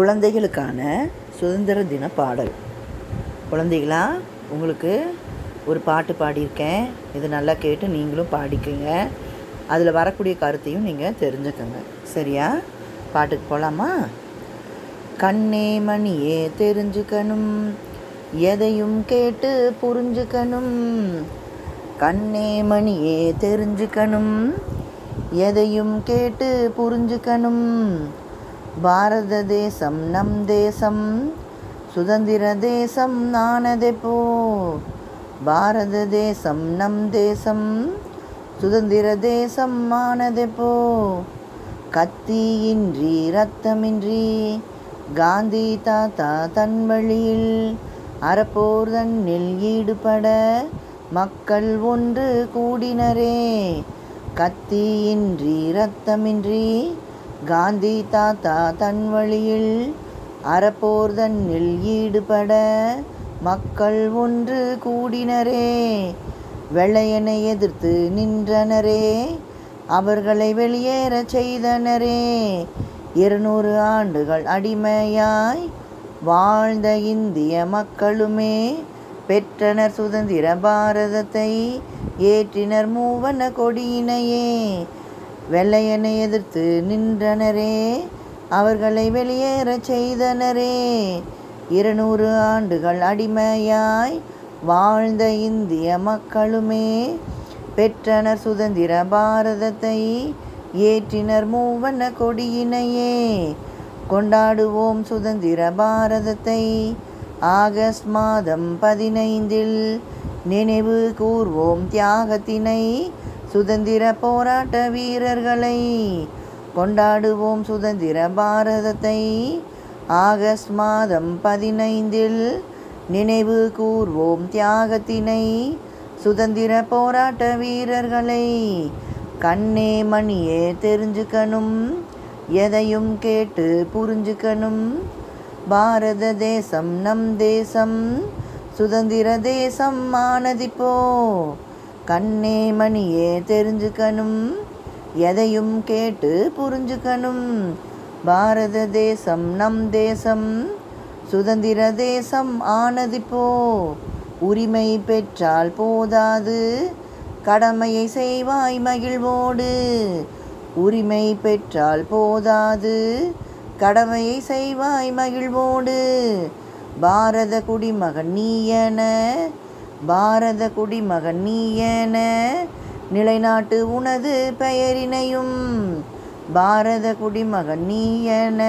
குழந்தைகளுக்கான சுதந்திர தின பாடல். குழந்தைகளா உங்களுக்கு ஒரு பாட்டு பாடியிருக்கேன். இது நல்லா கேட்டு நீங்களும் பாடிக்கங்க. அதில் வரக்கூடிய கருத்தையும் நீங்கள் தெரிஞ்சுக்கோங்க. சரியா? பாட்டுக்கு போகலாமா கண்ணே மணியே தெரிஞ்சுக்கணும். எதையும் கேட்டு புரிஞ்சுக்கணும். கண்ணே மணியே தெரிஞ்சுக்கணும். எதையும் கேட்டு புரிஞ்சுக்கணும். பாரத தேசம் நம் தேசம் சுதந்திர தேசம் நானதெப்போ? பாரத தேசம் நம் தேசம் சுதந்திர தேசம் ஆனதெப்போ கத்தியின்றி ரத்தமின்றி காந்தி தாத்தா தன் வழியில் அறப்போர் தன்னில் ஈடுபட மக்கள் ஒன்று கூடினரே. கத்தியின்றி ரத்தமின்றி காந்தி தாத்தா தன் வழியில் அறப்போர் தன்னில் ஈடுபட மக்கள் ஒன்று கூடினரே. வெள்ளையனை எதிர்த்து நின்றனரே. அவர்களை வெளியேறச் செய்தனரே. இருநூறு ஆண்டுகள் அடிமையாய் வாழ்ந்த இந்திய மக்களுமே பெற்றனர் சுதந்திர பாரதத்தை ஏற்றினர் மூவன கொடியினையே. வெள்ளையனை எதிர்த்து நின்றனரே அவர்களை வெளியேறச் செய்தனரே. இருநூறு ஆண்டுகள் அடிமையாய் வாழ்ந்த இந்திய மக்களுமே பெற்றனர் சுதந்திர பாரதத்தை ஏற்றினர் மூவண்ண கொடியினையே. கொண்டாடுவோம் சுதந்திர பாரதத்தை. ஆகஸ்ட் மாதம் பதினைந்தில் நினைவு கூர்வோம் தியாகத்தினை. சுதந்திர போராட்ட வீரர்களை கொண்டாடுவோம். சுதந்திர பாரதத்தை ஆகஸ்ட் மாதம் பதினைந்தில் நினைவு கூர்வோம். தியாகத்தினை சுதந்திர போராட்ட வீரர்களை கண்ணே மணியே தெரிஞ்சுக்கணும். எதையும் கேட்டு புரிஞ்சுக்கணும். பாரத தேசம் நம் தேசம். சுதந்திர தேசம் ஆனதிப்போ. கண்ணே மணியே தெரிஞ்சுக்கணும். எதையும் கேட்டு புரிஞ்சுக்கணும். பாரத தேசம் நம் தேசம். சுதந்திர தேசம் ஆனதிப்போ. உரிமை பெற்றால் போதாது. கடமையை செய்வாய் மகிழ்வோடு. உரிமை பெற்றால் போதாது. கடமையை செய்வாய் மகிழ்வோடு. பாரத குடிமகன் நீயன பாரத குடிமகன் நீயன நிலைநாட்டு உனது பெயரினையும். பாரத குடிமகன் நீ என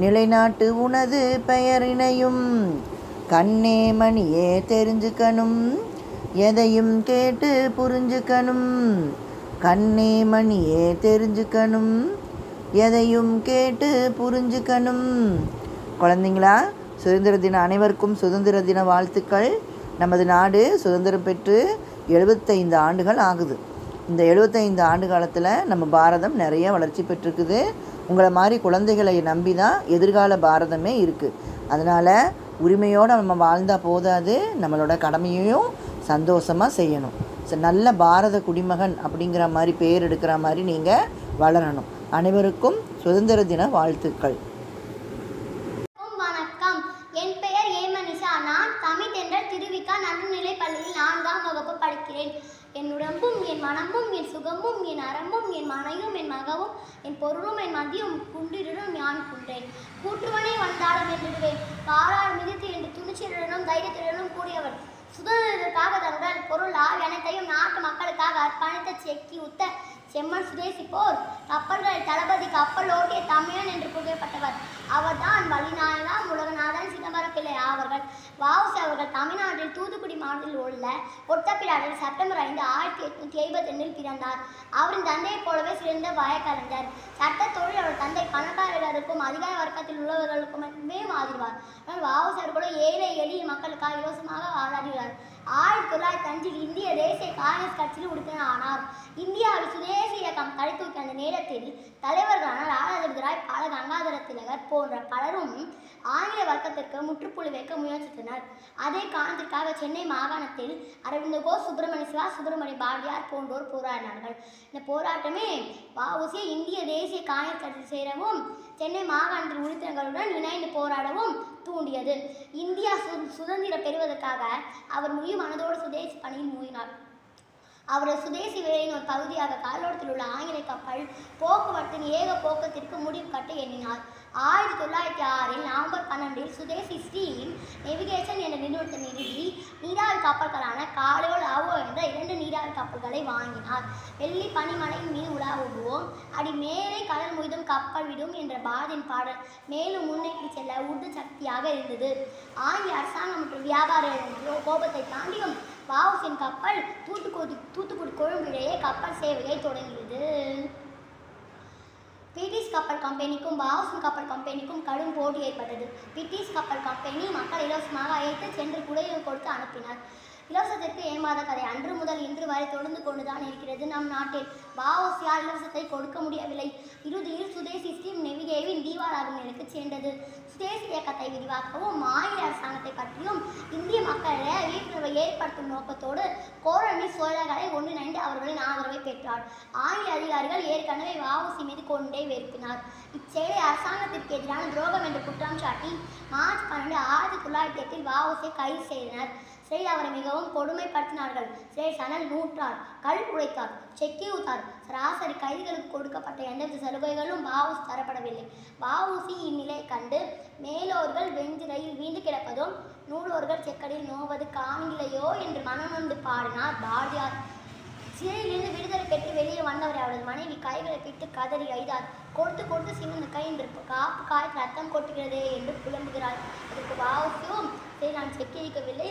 நிலைநாட்டு உனது பெயரினையும். கண்ணே மணியே தெரிஞ்சுக்கணும் எதையும் கேட்டு புரிஞ்சுக்கணும். கண்ணே மணியே தெரிஞ்சுக்கணும் எதையும் கேட்டு புரிஞ்சுக்கணும். குழந்தைங்களா சுதந்திர தின அனைவருக்கும் சுதந்திர தின வாழ்த்துக்கள். நமது நாடு சுதந்திரம் பெற்று எழுபத்தைந்து ஆண்டுகள் ஆகுது. இந்த எழுபத்தைந்து ஆண்டு காலத்தில் நம்ம பாரதம் நிறைய வளர்ச்சி பெற்றிருக்குது. உங்களை மாதிரி குழந்தைகளை நம்பி தான் எதிர்கால பாரதமே இருக்குது அதனால் உரிமையோடு நம்ம வாழ்ந்தால் போதாது. நம்மளோட கடமையையும் சந்தோஷமாக செய்யணும். சரி நல்ல பாரத குடிமகன் அப்படிங்கிற மாதிரி பேர் எடுக்கிற மாதிரி நீங்கள் வளரணும். அனைவருக்கும் சுதந்திர தின வாழ்த்துக்கள் அனைவருக்கும் வணக்கம் என் பெயர் ஏமனிஷா நான் தமிழ் என்ற திருவிக்கா நடுநிலைப் பள்ளியில் நான்காம் வகுப்பு படிக்கிறேன் என் உடம்பும் என் மனமும் என் சுகமும் என் அறமும் என் மனையும் என் மகவும் என் பொருளும் என் மதியம் குண்டிடும் யான் குன்றேன் கூற்றுவனே வந்தாலும் என்றிடுவேன் காலால் மிதித்து என்று துணிச்சலுடனும் தைரியத்துடனும் கூடியவன் சுதந்திரத்திற்காக தங்கள் பொருள் ஆள் அனைத்தையும் நாட்டு மக்களுக்காக அர்ப்பணித்த செக்கி உத்த செம்மன் சுதேசி போர். கப்பல்கள் தளபதி கப்பல் ஓட்டிய தமிழன் என்று புகழப்பட்டவர். அவர்தான் வழிநாயகம் உலகநாதன் சிதம்பர பிள்ளை அவர்கள் வாவுசி அவர்கள் தமிழ்நாட்டில் தூத்துக்குடி நாட்டில் உள்ள ஒட்டப்பிடாரில் செப்டம்பர் ஐந்து ஆயிரத்தி எட்நூத்தி ஐம்பத்தெண்டில் பிறந்தார். அவரின் தந்தையைப் போலவே சிறந்த வழக்கறிஞர். சட்ட தொழில் அவர் தந்தை பணக்காரர்களுக்கும் அதிகார வர்க்கத்தில் உள்ளவர்களுக்கும் மட்டுமே மாதிரிவார் ஆனால் கூட ஏழை எளிய மக்களுக்காக இலவசமாக வாதாடுகிறார். ஆயிரத்தி தொள்ளாயிரத்தி அஞ்சில் இந்திய தேசிய காங்கிரஸ் கட்சியில் உறுப்பினர் ஆனார் இந்தியாவில் சுதேச இயக்கம் தடுத்து அந்த நேரத்தில் தலைவர்களான லாலாஜபதி ராய் பால கங்காதர திலகர் போன்ற பலரும் ஆங்கில வர்க்கத்திற்கு முற்றுப்புள்ளி வைக்க முயற்சித்தனர். அதே காரணத்திற்காக சென்னை மாகாணத்தில் அரவிந்த கோஷ் சுப்பிரமணிய சிவா சுப்பிரமணிய பாரதியார் போன்றோர் போராடினார்கள். இந்த போராட்டமே வஉசி இந்திய தேசிய காங்கிரஸ் கட்சியில் சேரவும் சென்னை மாகாணத்தில் உறுப்பினர்களுடன் இணைந்து போராடவும் தூண்டியது. இந்தியா சு சுதந்திரம் பெறுவதற்காக அவர் முழு மனதோடு சுதேசி பணியில் மூழ்கினார். அவரது சுதேசி வேலையின் ஒரு பகுதியாக கடலோரத்தில் உள்ள ஆங்கில கப்பல் போக்குவரத்தின் ஏக போக்கத்திற்கு முடிவு கட்ட எண்ணினார். ஆயிரத்தி தொள்ளாயிரத்தி ஆறில் நவம்பர் பன்னெண்டில் சுதேசி ஸ்டீம் நெவிகேஷன் என்ற நிறுவனத்தை நிறுவி நீராவி கப்பல்களான காலோல் ஆவோ என்ற இரண்டு நீராவி கப்பல்களை வாங்கினார். வெள்ளி பனிமலையின் மீது உலாவுவோம். அடி மேலே கடல் முழுதும் கப்பல் விடும் என்ற பாரதியின் பாடல் மேலும் முன்னேற்றி செல்ல உந்து சக்தியாக இருந்தது. ஆங்கில அரசாங்கம் மற்றும் வியாபார கோபத்தை தாண்டியும் வாவுசின் கப்பல் தூத்துக்குடி தூத்துக்குடி கொழும்பிலேயே இடையே கப்பல் சேவையை தொடங்கியது. பிரிட்டிஷ் கப்பல் கம்பெனிக்கும் பாவசன் கப்பல் கம்பெனிக்கும் கடும் போட்டி ஏற்பட்டது. பிரிட்டிஷ் கப்பல் கம்பெனி மக்கள் இலவசமாக அழைத்து சென்று குடையில் கொடுத்து அனுப்பினார். இலவசத்திற்கு ஏமாத கதை. அன்று முதல் இன்று வரை தொடர்ந்து கொண்டுதான் இருக்கிறது நம் நாட்டில். வாவோசியால் இலவசத்தை கொடுக்க முடியவில்லை. இறுதியில் சுதேசி ஸ்டீம் நெவிகேவின் தீவாராகும் நிலைக்கு சேர்ந்தது சுதேசி இயக்கத்தை விரிவாக்கவும் மாநில அரசாங்கத்தை பற்றியும் இந்திய மக்களிடையே விழிப்புணர்வை ஏற்படுத்தும் நோக்கத்தோடு கோரணி சோழர்களை ஒன்றிணைந்து அவர்களின் ஆதரவை பெற்றார். ஆங்கில அதிகாரிகள் ஏற்கனவே வாவுசி மீது கொண்டே வெறுப்பினார். இச்செயலை அரசாங்கத்திற்கு எதிரான துரோகம் என்று குற்றம் சாட்டி மார்ச் பன்னெண்டு ஆயிரத்தி தொள்ளாயிரத்தி எட்டில் வாவுசியை கைது செய்தனர். சிறையில் அவரை மிகவும் கொடுமைப்படுத்தினார்கள். சிறை சணல் நூற்றார் கல் உடைத்தார் செக்கி ஊத்தார். சராசரி கைதிகளுக்கு கொடுக்கப்பட்ட எந்தவித சலுகைகளும் பாவுசி தரப்படவில்லை. பாவுசி இந்நிலையை கண்டு மேலோர்கள் வெஞ்சிலையில் வீண்டு கிடப்பதும் நூலோர்கள் செக்கடியில் நோவது காண்கிலையோ என்று மனநொந்து பாடினார் பாரதியார். சிறையிலிருந்து விடுதலை பெற்று வெளியே வந்தவர் அவரது மனைவி கைகளை பிட்டு கதறி ஐதார் கொடுத்து கொடுத்து சிவந்த கை என்று காப்பு காய்த்து ரத்தம் கொட்டுகிறதே என்று புலம்புகிறார் அதற்கு வாசியும் சரி நான் செக்கியிருக்கவில்லை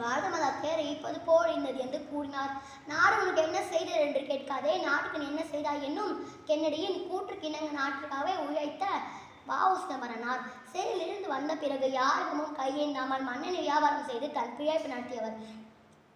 பாரதமாதா தேரை இப்போது போர் இருந்தது என்று கூறினார். நாடு உனக்கு என்ன செய்தது என்று கேட்காதே நாட்டுக்கு என்ன செய்தாய் என்னும் கென்னடியின் கூற்றுக்கு இணங்க நாட்டிற்காகவே உழைத்த வாவு சிதம்பரனார் சிறையிலிருந்து வந்த பிறகு யாருக்கும் கையேந்தாமல் மண்ணெண்ணை வியாபாரம் செய்து தன் பிழைப்பு நடத்தியவர்.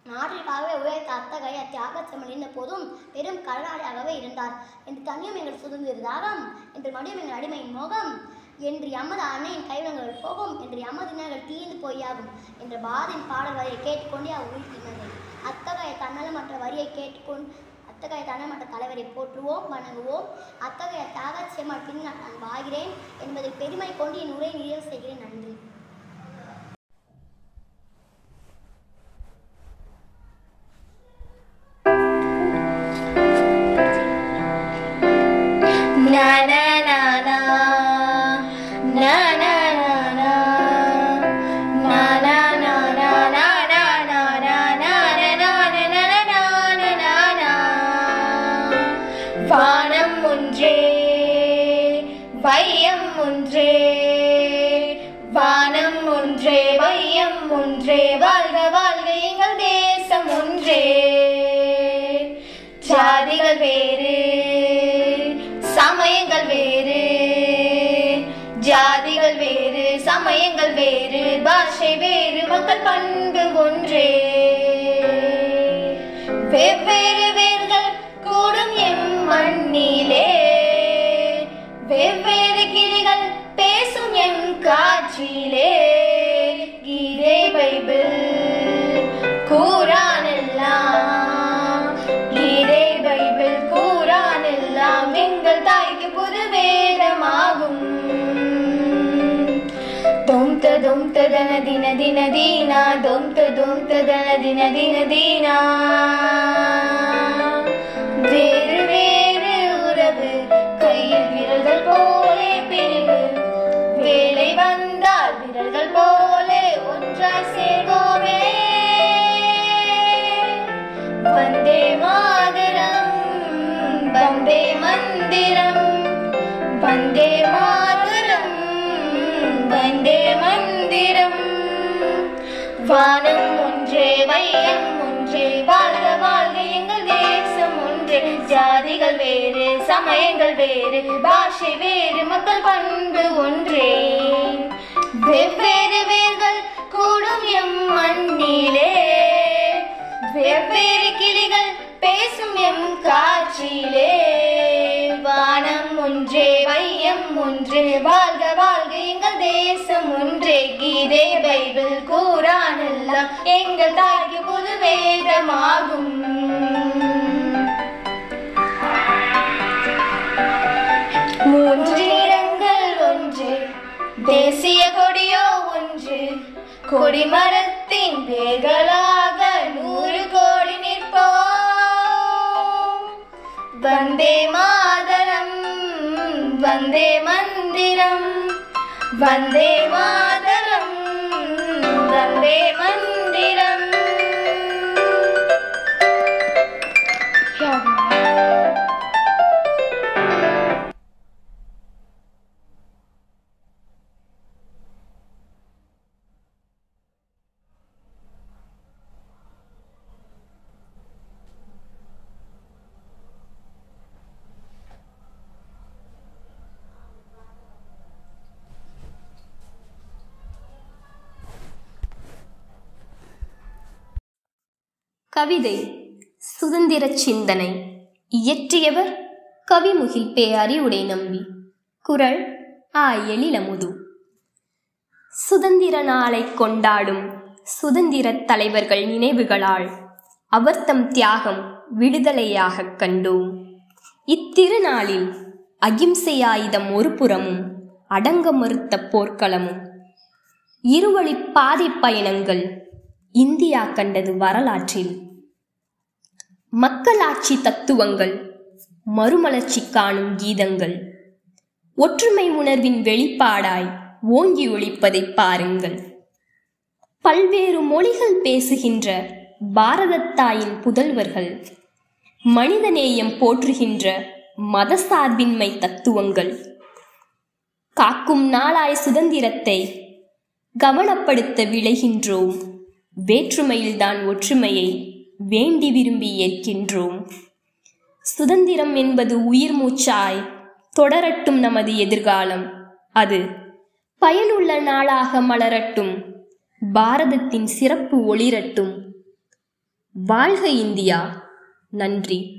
நாட்டிற்காகவே உழைத்த அத்தகைய தியாகச்சமல் இருந்த போதும் பெரும் கடனாளியாகவே இருந்தார். என்று தனியும் எங்கள் சுதந்திர தாகம் என்று மடியும் எங்கள் அடிமையின் மோகம் என்று எமது அன்னையின் கைவிடங்கள் போகும் என்று எமது இனங்கள் தீர்ந்து போயாகும் என்ற பாதின் பாடல் வரியை கேட்டுக்கொண்டே அவர் உயிர்த்தினது அத்தகைய தன்னலமற்ற வரியை கேட்டுக்கொண்டு அத்தகைய தன்னலமற்ற தலைவரை போற்றுவோம் வணங்குவோம். அத்தகைய தியாக செம்மல் பின் நான் வாழ்கிறேன் என்பதை பெருமை கொண்டு என் உரை நிறைவு செய்கிறேன். நன்றி. வையம் ஒன்றே வானம் ஒன்றே வையம் ஒன்றே வாழ்க வாழ்க எங்கள் தேசம் ஒன்றே. ஜாதிகள் வேறு சமயங்கள் வேறு ஜாதிகள் வேறு சமயங்கள் வேறு பாஷை வேறு மக்கள் பண்பு ஒன்றே. दोम तनदि दिन दिन दीना दुं त दल दिन दिन दीना ஜாதிகள் வேறு சமயங்கள் வேறு பாஷை வேறு மக்கள் பண்பு ஒன்றே. வெவ்வேறு வேர்கள் கூடும் எம் மண்ணிலே. வெவ்வேறு கிளிகள் பேசும் எம் காற்றிலே. வானம் ஒன்றே வையம் ஒன்றே வாழ்க வாழ்க எங்கள் தேசம் ஒன்றே. கீதை பைபிள் கூறான் எல்லாம் எங்கள் தாய்க்கு புது வேதமாகும். கொடிமரத்தின் வேர்களாக நூறு கோடி நிற்போம். வந்தே மாதரம் வந்தே மந்திரம் வந்தே மாதரம் வந்தே மந்திரம். கவிதை சுதந்திர சிந்தனை. இயற்றியவர் கவிமுகில் பேயாரி அறிவுடை நம்பி குரல் ஆ. எழிலமுது. சுதந்திர நாளை கொண்டாடும் சுதந்திர தலைவர்கள் நினைவுகளால் அவர்தம் தியாகம் விடுதலையாகக் கண்டோம். இத்திருநாளில் அகிம்சை ஆயுதம் ஒரு புறமும் அடங்க மறுத்த போர்க்களமும். இருவழி பாதை பயணங்கள் இந்தியா கண்டது வரலாற்றில் மக்களாட்சி தத்துவங்கள் மறுமலர்ச்சி காணும் கீதங்கள் ஒற்றுமை உணர்வின் வெளிப்பாடாய் ஓங்கி ஒழிப்பதை பாருங்கள். பல்வேறு மொழிகள் பேசுகின்ற பாரதத்தாயின் புதல்வர்கள் மனிதநேயம் போற்றுகின்ற மதசார்பின்மை தத்துவங்கள் காக்கும் நாளாய் சுதந்திரத்தை கவனப்படுத்த விளைகின்றோம். வேற்றுமையில்தான் ஒற்றுமையை வேண்டி விரும்பி ஏற்கின்றோம். சுதந்திரம் என்பது உயிர் மூச்சாய் தொடரட்டும் நமது எதிர்காலம். அது பயனுள்ள நாளாக மலரட்டும். பாரதத்தின் சிறப்பு ஒளிரட்டும். வாழ்க இந்தியா. நன்றி.